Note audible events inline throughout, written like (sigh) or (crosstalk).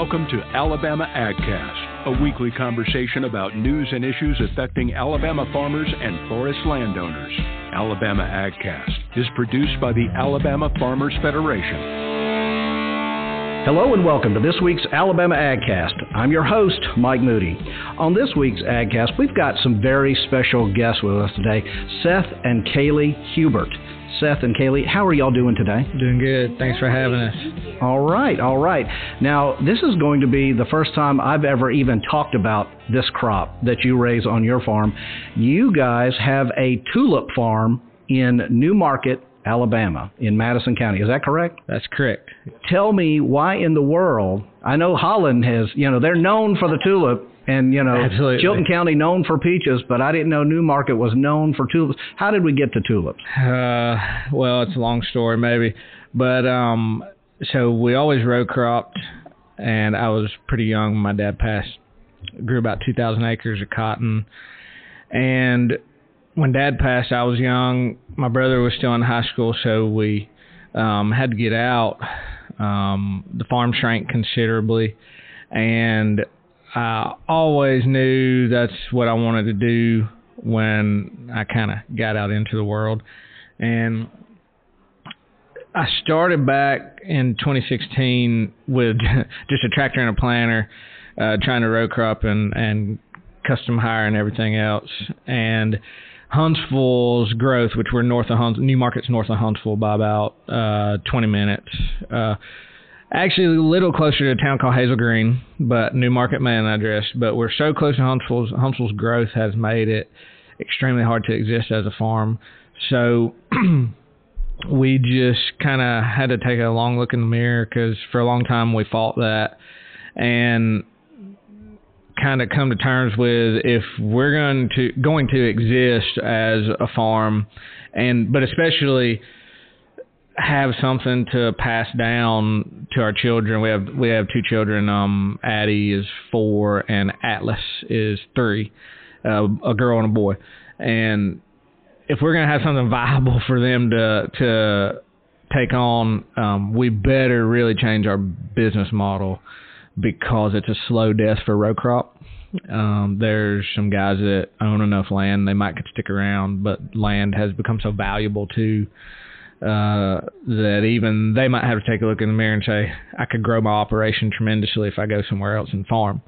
Welcome to Alabama AgCast, a weekly conversation about news and issues affecting Alabama farmers and forest landowners. Alabama AgCast is produced by the Alabama Farmers Federation. Hello and welcome to this week's Alabama AgCast. I'm your host, Mike Moody. On this week's AgCast, we've got some very special guests with us today, Seth and Kaylee Hubert. Seth and Kaylee, how are y'all doing today? Doing good. Thanks for having us. All right, all right. Now, this is going to be the first time I've ever even talked about this crop that you raise on your farm. You guys have a tulip farm in New Market, Alabama, in Madison County. Is that correct? That's correct. Tell me why in the world, I know Holland has, you know, they're known for the tulip and you know Absolutely. Chilton County known for peaches, but I didn't know New Market was known for tulips. How did we get to tulips? Uh, well, it's a long story, maybe, but um, so we always row cropped, and I was pretty young my dad passed. Grew about two thousand acres of cotton, and when dad passed, I was young. My brother was still in high school, so we um, had to get out. Um, the farm shrank considerably, and I always knew that's what I wanted to do when I kind of got out into the world. And I started back in 2016 with (laughs) just a tractor and a planter, uh, trying to row crop and, and custom hire and everything else. And Huntsville's growth, which we're north of Hunts, New Market's north of Huntsville by about uh, 20 minutes. Uh, actually a little closer to a town called Hazel Green, but New Market main address. But we're so close to Huntsville's. Huntsville's growth has made it extremely hard to exist as a farm. So (clears throat) we just kind of had to take a long look in the mirror because for a long time we fought that and kind of come to terms with if we're going to going to exist as a farm and but especially have something to pass down to our children. We have we have two children. Um, Addie is four and Atlas is three, uh, a girl and a boy. And if we're gonna have something viable for them to to take on, um, we better really change our business model because it's a slow death for row crop. Um, there's some guys that own enough land they might could stick around, but land has become so valuable to uh, that even they might have to take a look in the mirror and say, I could grow my operation tremendously if I go somewhere else and farm.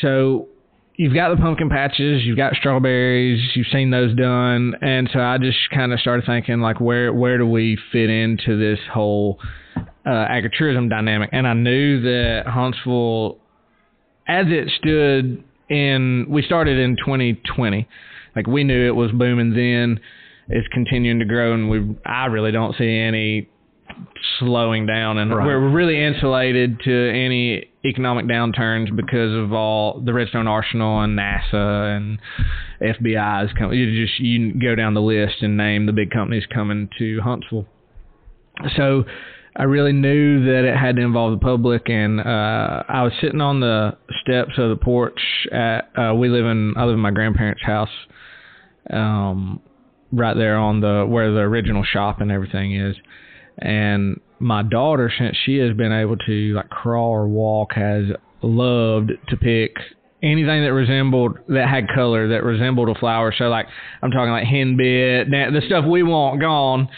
So you've got the pumpkin patches, you've got strawberries, you've seen those done, and so I just kind of started thinking like, where where do we fit into this whole uh, agritourism dynamic? And I knew that Huntsville, as it stood in, we started in 2020, like we knew it was booming then is continuing to grow, and we I really don't see any slowing down, and Right. we're really insulated to any economic downturns because of all the Redstone Arsenal and NASA and FBI's coming. You just you go down the list and name the big companies coming to Huntsville. So I really knew that it had to involve the public, and uh, I was sitting on the steps of the porch at. Uh, we live in I live in my grandparents' house, um, right there on the where the original shop and everything is, and my daughter, since she has been able to like crawl or walk, has loved to pick anything that resembled that had color that resembled a flower. So like I'm talking like henbit, the stuff we want gone.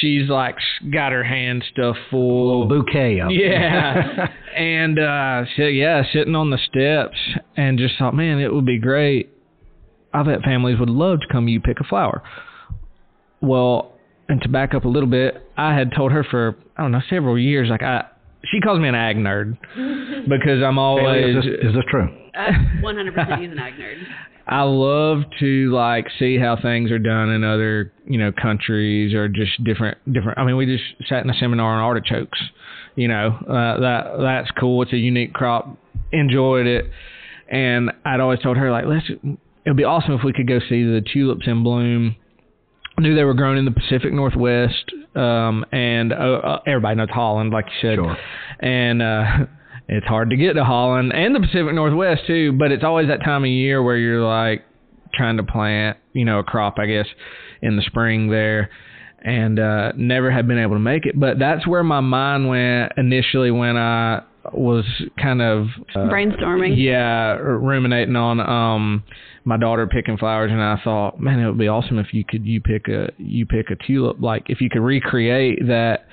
She's like got her hand stuff full. little bouquet of. Yeah. (laughs) and uh so yeah, sitting on the steps and just thought, man, it would be great. I bet families would love to come you pick a flower. Well, and to back up a little bit, I had told her for I don't know several years, like I she calls me an ag nerd (laughs) because I'm Kaylee, always is, this, is this true? Uh, 100% he's an ag nerd. (laughs) I love to like see how things are done in other, you know, countries or just different different I mean, we just sat in a seminar on artichokes. You know, uh, that that's cool. It's a unique crop. Enjoyed it. And I'd always told her like, let's it'd be awesome if we could go see the tulips in bloom. Knew they were grown in the Pacific Northwest, um, and uh, uh, everybody knows Holland, like you said. Sure. And uh, it's hard to get to Holland and the Pacific Northwest too, but it's always that time of year where you're like trying to plant, you know, a crop, I guess, in the spring there. And uh, never had been able to make it, but that's where my mind went initially when I was kind of uh, Brainstorming. Yeah, ruminating on um my daughter picking flowers, and I thought, man, it would be awesome if you could you pick a you pick a tulip. Like if you could recreate that.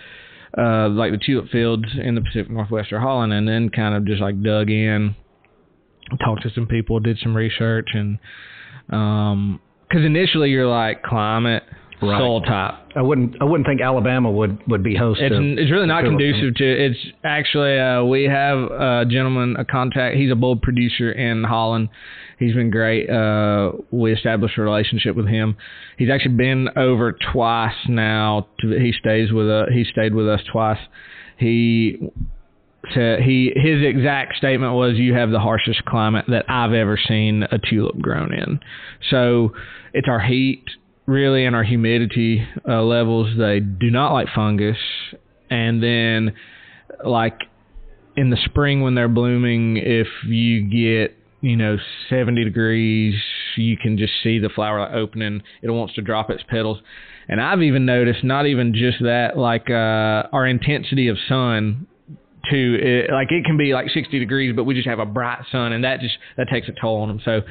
Uh, like the tulip fields in the Pacific Northwest or Holland, and then kind of just like dug in, talked to some people, did some research, and um, because initially you're like climate, Right. soil type. I wouldn't. I wouldn't think Alabama would would be host. It's it's really not conducive to. It's actually uh, we have a gentleman, a contact. He's a bulb producer in Holland. He's been great. Uh, we established a relationship with him. He's actually been over twice now. To, he stays with us. He stayed with us twice. He said he his exact statement was, "You have the harshest climate that I've ever seen a tulip grown in." So it's our heat really and our humidity uh, levels they do not like fungus. And then like in the spring when they're blooming if you get you know 70 degrees you can just see the flower opening. It wants to drop its petals. And i've even noticed not even just that like uh our intensity of sun to it, like it can be like 60 degrees but we just have a bright sun and that just that takes a toll on them so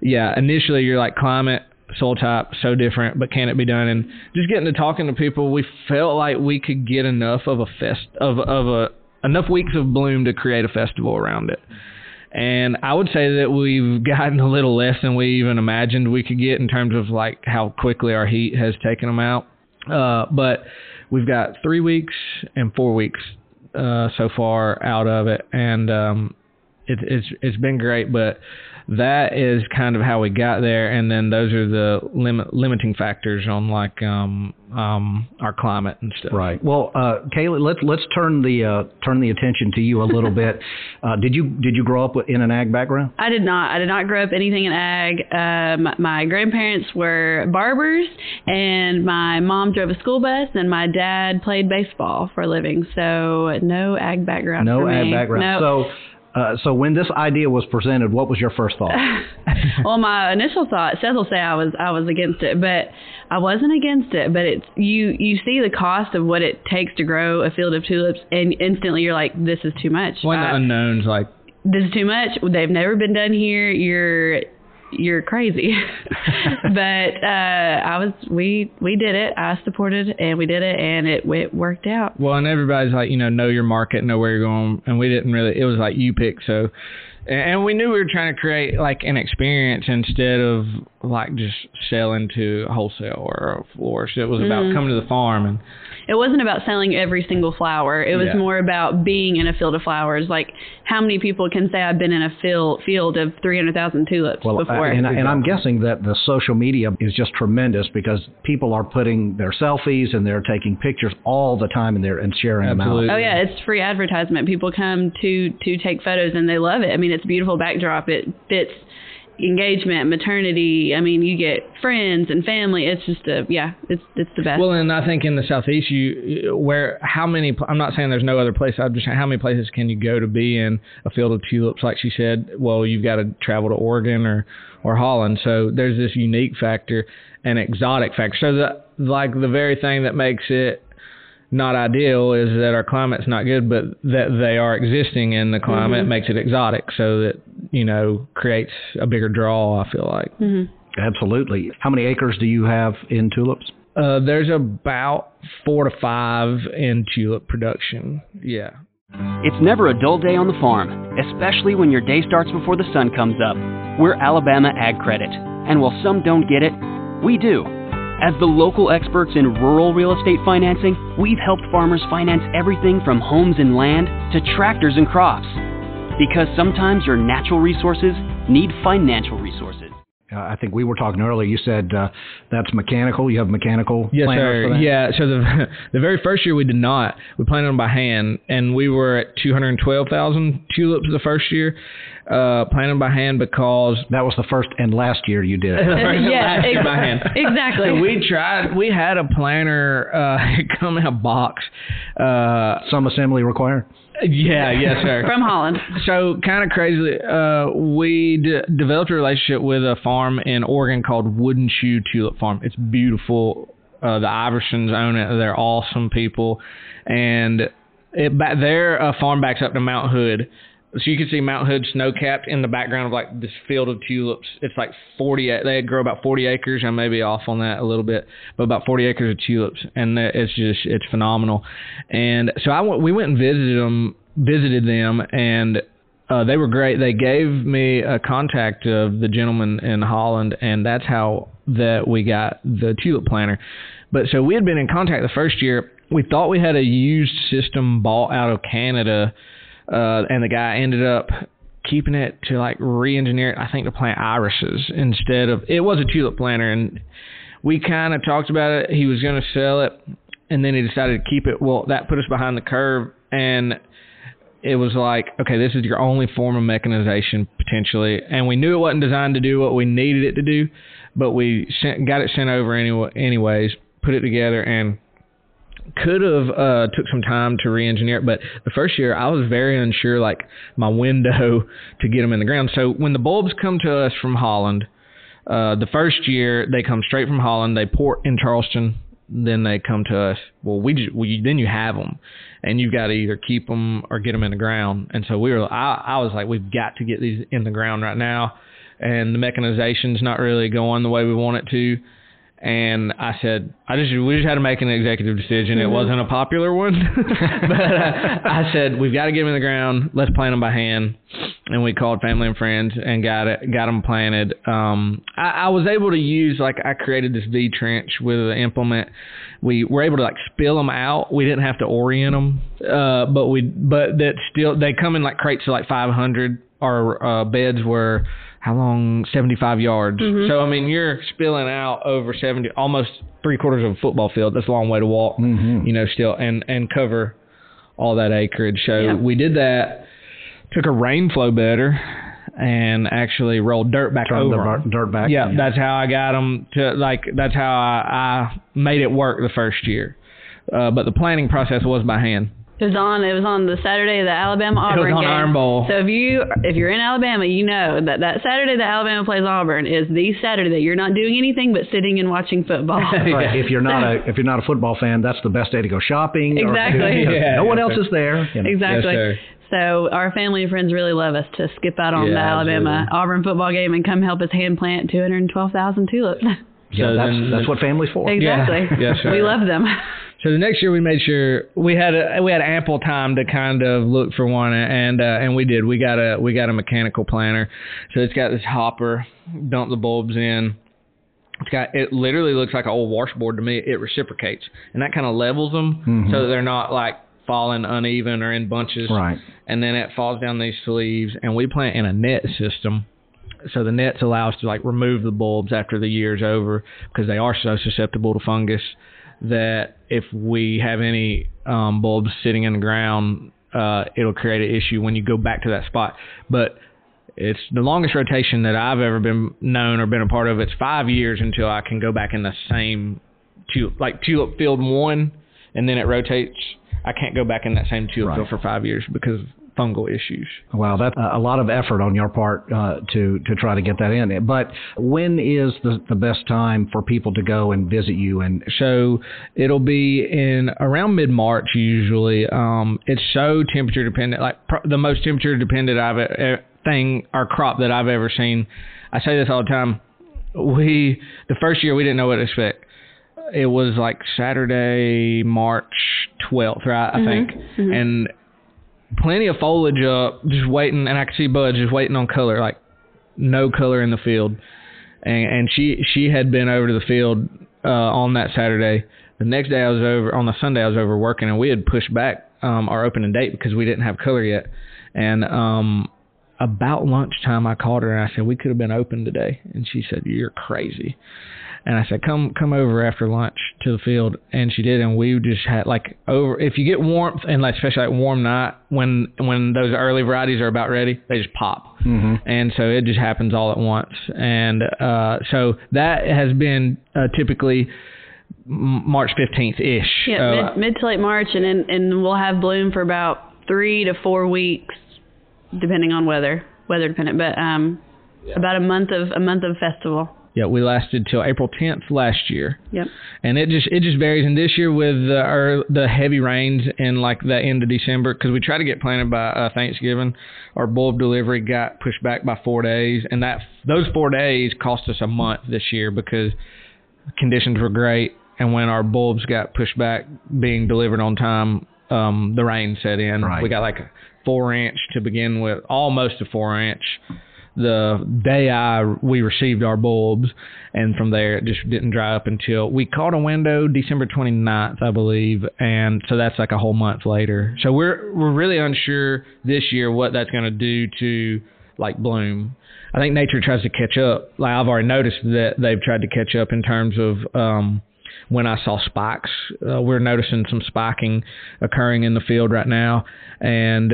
yeah initially you're like climate soul type so different but can it be done and just getting to talking to people we felt like we could get enough of a fest of of a enough weeks of bloom to create a festival around it and I would say that we've (laughs) gotten a little less than we even imagined we could get in terms of like how quickly our heat has taken them out. Uh, but we've got three weeks and four weeks uh, so far out of it, and um, it, it's it's been great. But that is kind of how we got there, and then those are the limit limiting factors on like um, um, our climate and stuff. Right. Well, uh, Kaylee, let's let's turn the uh, turn the attention to you a little bit. (laughs) Uh, did you did you grow up in an ag background? I did not. I did not grow up anything in ag. Um, my grandparents were barbers, and my mom drove a school bus, and my dad played baseball for a living. So no ag background. No for ag me. background. No. So. Uh, so when this idea was presented, what was your first thought? (laughs) well, my initial thought, Seth will say I was I was against it, but I wasn't against it. But it's you you see the cost of what it takes to grow a field of tulips, and instantly you're like, this is too much. One of the I- unknowns, like this is too much. They've never been done here. You're you're crazy. (laughs) but uh I was we we did it. I supported and we did it and it, it worked out. Well, and everybody's like, you know, know your market, know where you're going, and we didn't really. It was like you pick. So, and we knew we were trying to create like an experience instead of like just selling to wholesale or a florist. It was about coming to the farm and It wasn't about selling every single flower. It was Yeah. more about being in a field of flowers. Like how many people can say I've been in a field field of 300,000 tulips Well, before? I- and, and I'm guessing that the social media is just tremendous because people are putting their selfies and they're taking pictures all the time and they're and sharing Absolutely. them Oh yeah, it's free advertisement. People come to to take photos and they love it. I mean, it's a beautiful backdrop. It fits engagement, maternity. I mean, you get friends and family. It's just a yeah, it's it's the best. Well, and I think in the southeast, you where how many? I'm not saying there's no other place. I'm just saying how many places can you go to be in a field of tulips? Like she said, well, you've got to travel to Oregon or or Holland. So there's this unique factor and exotic factor. So the like the very thing that makes it not ideal is that our climate's not good, but that they are existing in the climate makes it exotic. So that you know creates a bigger draw. I feel like. Absolutely. How many acres do you have in tulips? Uh, there's about four to five in tulip production. Yeah. It's never a dull day on the farm, especially when your day starts before the sun comes up. We're Alabama Ag Credit, and while some don't get it, we do. As the local experts in rural real estate financing, we've helped farmers finance everything from homes and land to tractors and crops. Because sometimes your natural resources need financial resources. Uh, I think we were talking earlier. You said uh, that's mechanical. You have mechanical Yes, sir. for that? Yeah. So the (laughs) the very first year we did not. We planted them by hand, and we were at 212,000 tulips the first year. Uh, planted by hand because That was the first and last year you did. it. (laughs) yeah, Last year ex- by hand. exactly. So we tried. We had a planter uh, (laughs) come in a box. Uh, Some assembly required. Yeah. (laughs) Yes, sir. from Holland. So kind of crazy. Uh, we d- developed a relationship with a farm in Oregon called Wooden Shoe Tulip Farm. It's beautiful. Uh, the Iversons own it. They're awesome people, and it back their uh, farm backs up to Mount Hood. So you can see Mount Hood snow capped in the background of like this field of tulips. It's like 40. They grow about 40 acres. I may be off on that a little bit, but about 40 acres of tulips, and it's just it's phenomenal. And so I went, we went and visited them, visited them, and uh, they were great. They gave me a contact of the gentleman in Holland, and that's how that we got the tulip planter. But so we had been in contact the first year. We thought we had a used system bought out of Canada uh, and the guy ended up keeping it to like re-engineer it. I think to plant irises instead of it was a tulip planter, and we kind of talked about it. He was going to sell it, and then he decided to keep it. Well, that put us behind the curve, and it was like, okay, this is your only form of mechanization potentially, and we knew it wasn't designed to do what we needed it to do, but we sent, got it sent over anyway, anyways, put it together, and could have uh, took some time to re-engineer it, but the first year I was very unsure, like my window (laughs) to get them in the ground. So when the bulbs come to us from Holland, uh, the first year they come straight from Holland, they port in Charleston, then they come to us. Well, we, just, we then you have them, and you've got to either keep them or get them in the ground. And so we were, I, I was like, we've got to get these in the ground right now, and the mechanization's not really going the way we want it to and I said, I just we just had to make an executive decision. It mm-hmm. wasn't a popular one, (laughs) but uh, I said we've got to get them in the ground. Let's plant them by hand. And we called family and friends and got it, got them planted. Um, I, I was able to use like I created this V trench with an implement. We were able to like spill them out. We didn't have to orient them, uh, but we but that still they come in like crates of like 500. Our uh, beds were how long? 75 yards. Mm-hmm. so i mean you're spilling out over 70 almost three quarters of a football field. That's a long way to walk mm-hmm. you know still and and cover all that acreage. So yeah. we did that took a rain flow bedder and actually rolled dirt back over. the dirt back yeah, yeah, that's how i got them to like that's how i, I made it work the first year. Uh, but the planning process was by hand it was on. It was on the Saturday of the Alabama Auburn it was on game. Iron Bowl. So if you if you're in Alabama, you know that that Saturday that Alabama plays Auburn is the Saturday that you're not doing anything but sitting and watching football. (laughs) right. If you're not a if you're not a football fan, that's the best day to go shopping. Exactly. Or, (laughs) yeah, no one else is there. You know. Exactly. Yes, so our family and friends really love us to skip out on yeah, the Alabama absolutely. Auburn football game and come help us hand plant 212,000 tulips. Yeah, so that's that's what family's for. Exactly. Yeah. yes, sir. We love them. (laughs) So the next year we made sure we had a, we had ample time to kind of look for one, and uh, and we did. We got a we got a mechanical planter, so it's got this hopper, dump the bulbs in. It's got it literally looks like an old washboard to me. It reciprocates, and that kind of levels them mm-hmm. so that they're not like falling uneven or in bunches. Right. And then it falls down these sleeves, and we plant in a net system so the nets allow us to like remove the bulbs after the year's over because they are so susceptible to fungus that if we have any um, bulbs sitting in the ground, uh, it'll create an issue when you go back to that spot. But it's the longest rotation that I've ever been known or been a part of. It's five years until I can go back in the same tulip, like tulip field one, and then it rotates. I can't go back in that same tulip right. field for five years because fungal issues. Wow, that's a lot of effort on your part uh, to to try to get that in. But when is the the best time for people to go and visit you? And so it'll be in around mid March usually. Um, it's so temperature dependent, like pr- the most temperature dependent I've uh, thing or crop that I've ever seen. I say this all the time. We the first year we didn't know what to expect it was like Saturday, March 12th, right? I mm-hmm, think. Mm-hmm. And plenty of foliage up, just waiting, and I could see buds just waiting on color, like no color in the field. And, and she she had been over to the field uh, on that Saturday. The next day I was over on the Sunday I was over working, and we had pushed back um, our opening date because we didn't have color yet. And um, about lunchtime, I called her and I said we could have been open today, and she said you're crazy. And I said, "Come, come over after lunch to the field." And she did, and we just had like over. If you get warmth, and like especially like warm night, when when those early varieties are about ready, they just pop. Mm-hmm. And so it just happens all at once. And uh, so that has been uh, typically March fifteenth ish. Yeah, uh, mid, mid to late March, and then and we'll have bloom for about three to four weeks, depending on weather, weather dependent. But um, yeah. about a month of a month of festival. Yeah, we lasted till April 10th last year. Yep. And it just it just varies. And this year with the, our, the heavy rains in like the end of December, because we try to get planted by uh, Thanksgiving, our bulb delivery got pushed back by four days, and that those four days cost us a month this year because conditions were great, and when our bulbs got pushed back, being delivered on time, um, the rain set in. Right. We got like a four inch to begin with, almost a four inch the day I we received our bulbs, and from there it just didn't dry up until we caught a window December 29th, I believe, and so that's like a whole month later. So we're we're really unsure this year what that's going to do to like bloom. I think nature tries to catch up. Like I've already noticed that they've tried to catch up in terms of um, when I saw spikes. Uh, we're noticing some spiking occurring in the field right now, and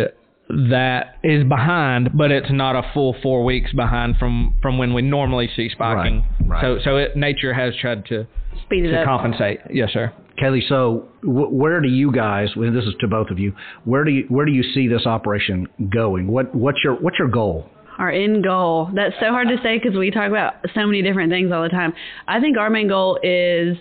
that is behind, but it's not a full four weeks behind from from when we normally see spiking. Right, right. So so it, nature has tried to Speed it to up. compensate. Yes, sir. Kaylee, so w- where do you guys? And this is to both of you. Where do you where do you see this operation going? What what's your what's your goal? our end goal. That's so hard to say because we talk about so many different things all the time. I think our main goal is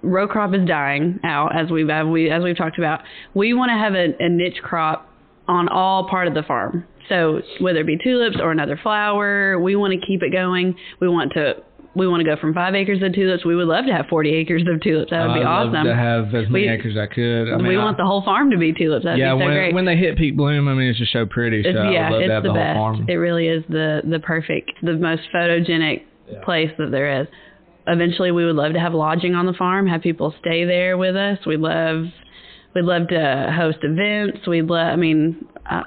row crop is dying out as we've as we as we've talked about. We want to have a, a niche crop on all part of the farm. So whether it be tulips or another flower, we want to keep it going. We want to we want to go from five acres of tulips. We would love to have 40 acres of tulips. That would be I'd awesome. love to have as many We- acres as I could. I mean, we I- want the whole farm to be tulips. That'd yeah, be so when great. when they hit peak bloom, I mean, it's just so pretty. So It's, yeah, it's the, the, best. farm. It really is the the perfect, the most photogenic place that there is. Eventually, we would love to have lodging on the farm, have people stay there with us. We'd love, we'd love to host events. We'd love. I mean, uh,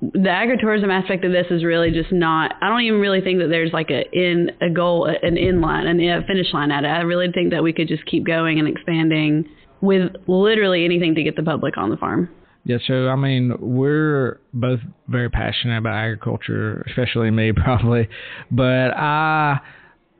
the agritourism aspect of this is really just not. I don't even really think that there's like a in a goal, an in line, an a finish line at it. I really think that we could just keep going and expanding with literally anything to get the public on the farm. Yeah, so I mean, we're both very passionate about agriculture, especially me (laughs) probably. But I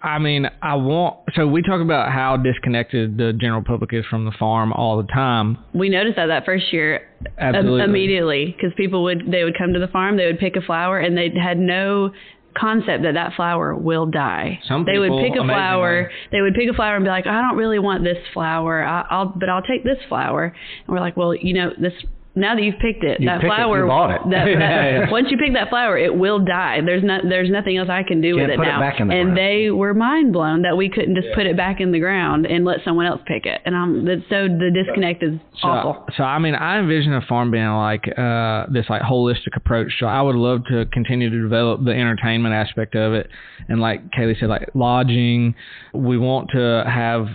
I mean, I want so we talk about how disconnected the general public is from the farm all the time. we noticed that that first year im- Absolutely. immediately because people would they would come to the farm they would pick a flower and they had no concept that that flower will die Some they would pick a amazingly- flower they would pick a flower and be like i don't really want this flower I, i'll but i'll take this flower and we're like well you know this now that you've picked it, You that picked it, flower you bought it. That, (laughs) that- Yeah, yeah. once you pick that flower, it will die. There's not there's nothing else I can do Can't with it put it now. back in the and ground. they were mind blown that we couldn't just put it back in the ground and let someone else pick it. And I'm that's so the disconnect is So, awful. so I mean, I envision a farm being like uh, this like holistic approach. So I would love to continue to develop the entertainment aspect of it, and like Kaylee said, like lodging. We want to have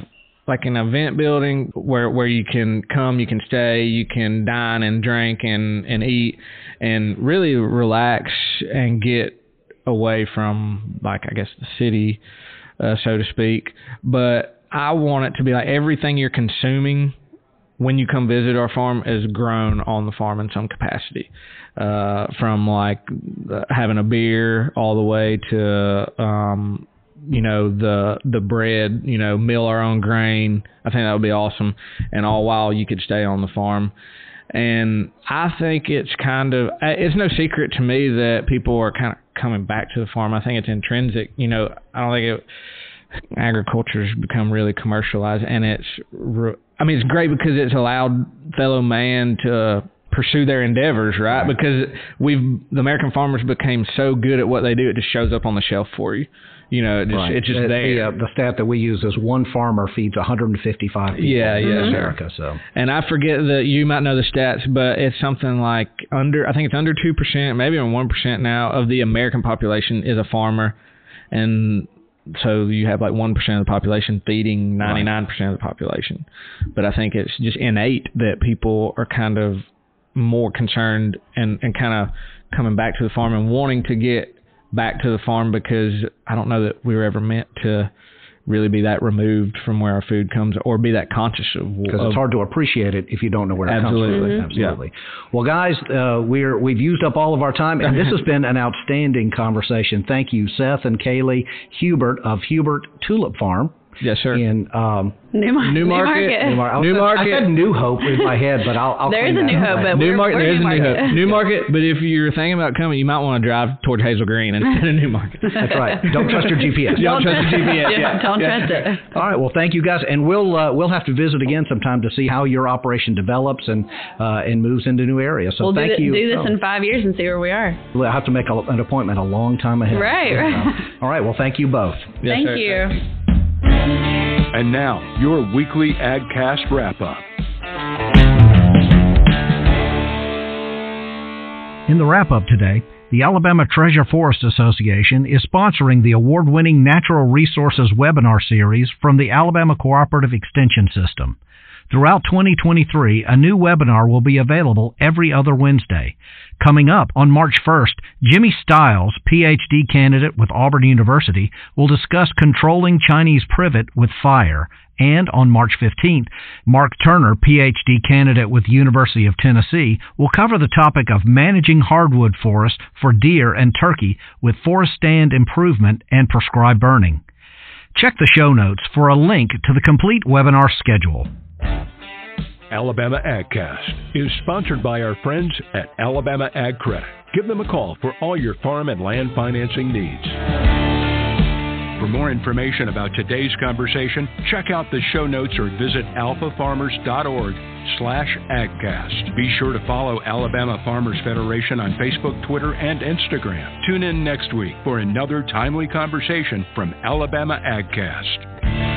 like an event building where where you can come, you can stay, you can dine and drink and and eat, and really relax and get away from like I guess the city, uh, so to speak. But I want it to be like everything you're consuming when you come visit our farm is grown on the farm in some capacity, uh, from like having a beer all the way to um, you know the the bread, you know, mill our own grain. I think that would be awesome, and all while you could stay on the farm. And I think it's kind of uh, it's no secret to me that people are kind of coming back to the farm. I think it's intrinsic. You know, I don't think it agriculture's become really commercialized and it's I mean it's great because it's allowed fellow man to pursue their endeavors right, because we've the American farmers became so good at what they do it just shows up on the shelf for you you know it just, Right. it's just the, there The, uh, the stat that we use is one farmer feeds 155 people Yeah, in yeah, sure. America. So and I forget that you might know the stats, but it's something like under I think it's under two percent, maybe even one percent now of the American population is a farmer, and so you have like one percent of the population feeding ninety nine percent of the population. But I think it's just innate that people are kind of more concerned and and kind of coming back to the farm and wanting to get back to the farm because I don't know that we were ever meant to really be that removed from where our food comes or be that conscious of because it's hard to appreciate it if you don't know where it Absolutely. comes from. Absolutely. Well, guys, uh, we're we've used up all of our time, and this has been an outstanding conversation. Thank you, Seth and Kaylee Hubert of Hubert Tulip Farm. Yes, sir. In um, Newmarket. Newmarket. Newmarket. Newmarket. I said New Hope in my head, but I'll. I'll There is a New Hope, later. but we're- we're there is a New Newmarket. Hope. Newmarket, but if you're thinking about coming, you might want to drive toward Hazel Green instead of Newmarket. (laughs) That's right. Don't trust your GPS. (laughs) Don't trust your GPS. Yeah, (laughs) Yeah. don't Yeah. trust it. All right. Well, thank you guys, and we'll uh, we'll have to visit again sometime to see how your operation develops and uh, and moves into new areas. So We'll do, thank thi- you. do this Oh. in five years and see where we are. We'll have to make a, an appointment a long time ahead. Right, right. All right. Well, thank you both. Yes, Thank sir. you. And now, your weekly AgCast wrap up. In the wrap up today, the Alabama Treasure Forest Association is sponsoring the award winning Natural Resources webinar series from the Alabama Cooperative Extension System. Throughout 2023, a new webinar will be available every other Wednesday. Coming up on March 1st, Jimmy Stiles, PhD candidate with Auburn University, will discuss controlling Chinese privet with fire. And on March 15th, Mark Turner, PhD candidate with University of Tennessee, will cover the topic of managing hardwood forests for deer and turkey with forest stand improvement and prescribed burning. Check the show notes for a link to the complete webinar schedule. Alabama AgCast is sponsored by our friends at Alabama Ag Credit. Give them a call for all your farm and land financing needs. For more information about today's conversation, check out the show notes or visit alfafarmers.org slash agcast. Be sure to follow Alabama Farmers Federation on Facebook, Twitter, and Instagram. Tune in next week for another timely conversation from Alabama AgCast.